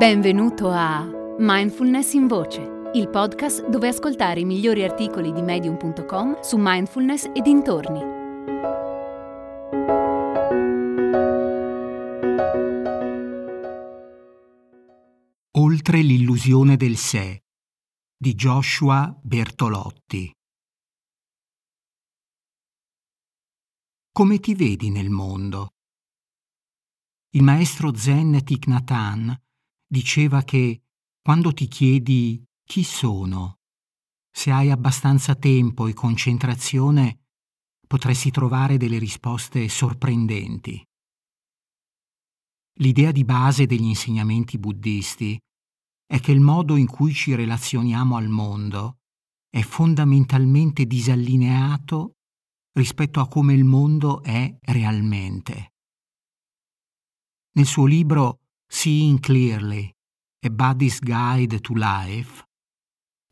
Benvenuto a Mindfulness in Voce, il podcast dove ascoltare i migliori articoli di medium.com su mindfulness e dintorni. Oltre l'illusione del sé di Joshua Bertolotti. Come ti vedi nel mondo? Il maestro Zen Thich Nhat Hanh diceva che quando ti chiedi chi sono, se hai abbastanza tempo e concentrazione, potresti trovare delle risposte sorprendenti. L'idea di base degli insegnamenti buddisti è che il modo in cui ci relazioniamo al mondo è fondamentalmente disallineato rispetto a come il mondo è realmente. Nel suo libro Seeing Clearly, A Buddy's Guide to Life,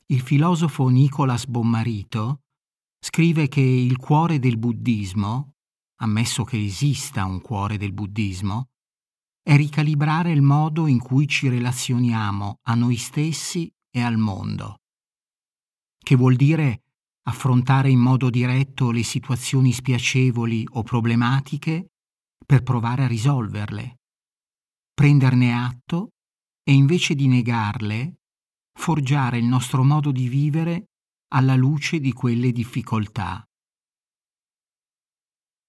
il filosofo Nicolas Bommarito scrive che il cuore del buddismo, ammesso che esista un cuore del buddismo, è ricalibrare il modo in cui ci relazioniamo a noi stessi e al mondo, che vuol dire affrontare in modo diretto le situazioni spiacevoli o problematiche per provare a risolverle prenderne atto e invece di negarle, forgiare il nostro modo di vivere alla luce di quelle difficoltà.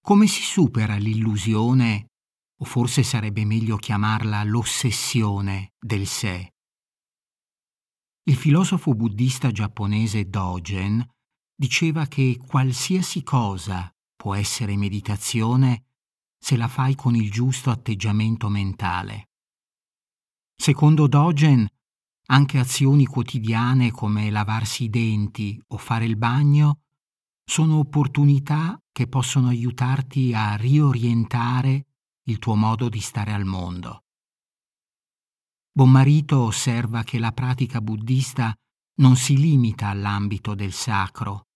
Come si supera l'illusione, o forse sarebbe meglio chiamarla l'ossessione del sé? Il filosofo buddista giapponese Dogen diceva che qualsiasi cosa può essere meditazione se la fai con il giusto atteggiamento mentale. Secondo Dogen, anche azioni quotidiane come lavarsi i denti o fare il bagno sono opportunità che possono aiutarti a riorientare il tuo modo di stare al mondo. Bonmarito osserva che la pratica buddista non si limita all'ambito del sacro,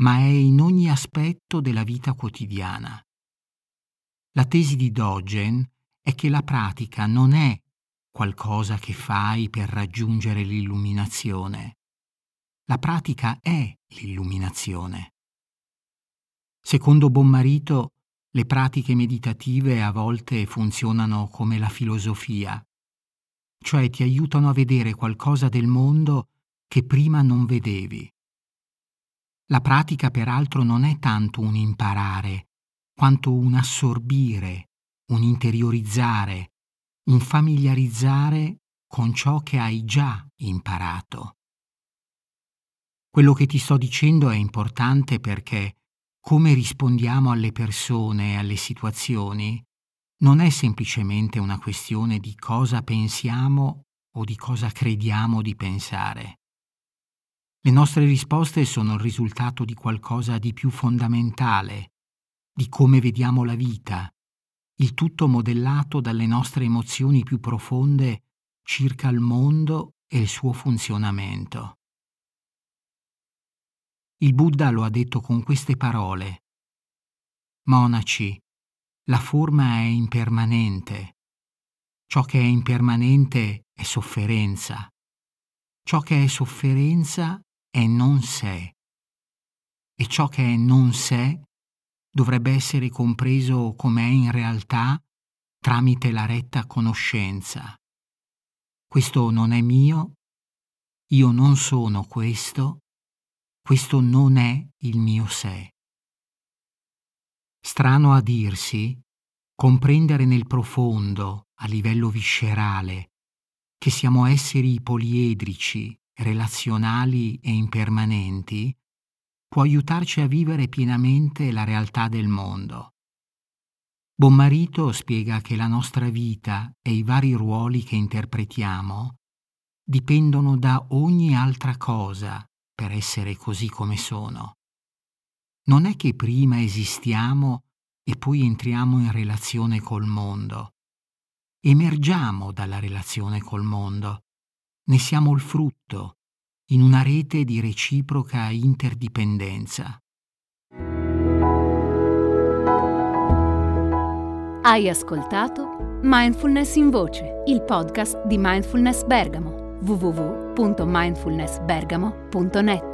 ma è in ogni aspetto della vita quotidiana. La tesi di Dogen è che la pratica non è qualcosa che fai per raggiungere l'illuminazione. La pratica è l'illuminazione. Secondo Bonmarito, le pratiche meditative a volte funzionano come la filosofia, cioè ti aiutano a vedere qualcosa del mondo che prima non vedevi. La pratica peraltro non è tanto un imparare, quanto un assorbire, un interiorizzare, un familiarizzare con ciò che hai già imparato. Quello che ti sto dicendo è importante perché come rispondiamo alle persone e alle situazioni non è semplicemente una questione di cosa pensiamo o di cosa crediamo di pensare. Le nostre risposte sono il risultato di qualcosa di più fondamentale, di come vediamo la vita, il tutto modellato dalle nostre emozioni più profonde circa il mondo e il suo funzionamento. Il Buddha lo ha detto con queste parole. Monaci, la forma è impermanente. Ciò che è impermanente è sofferenza. Ciò che è sofferenza è non sé. E ciò che è non sé dovrebbe essere compreso com'è in realtà tramite la retta conoscenza. Questo non è mio, io non sono questo, questo non è il mio sé. Strano a dirsi, comprendere nel profondo, a livello viscerale, che siamo esseri poliedrici, relazionali e impermanenti, può aiutarci a vivere pienamente la realtà del mondo. Bonmarito spiega che la nostra vita e i vari ruoli che interpretiamo dipendono da ogni altra cosa per essere così come sono. Non è che prima esistiamo e poi entriamo in relazione col mondo. Emergiamo dalla relazione col mondo, ne siamo il frutto in una rete di reciproca interdipendenza. Hai ascoltato Mindfulness in Voce, il podcast di Mindfulness Bergamo www.mindfulnessbergamo.net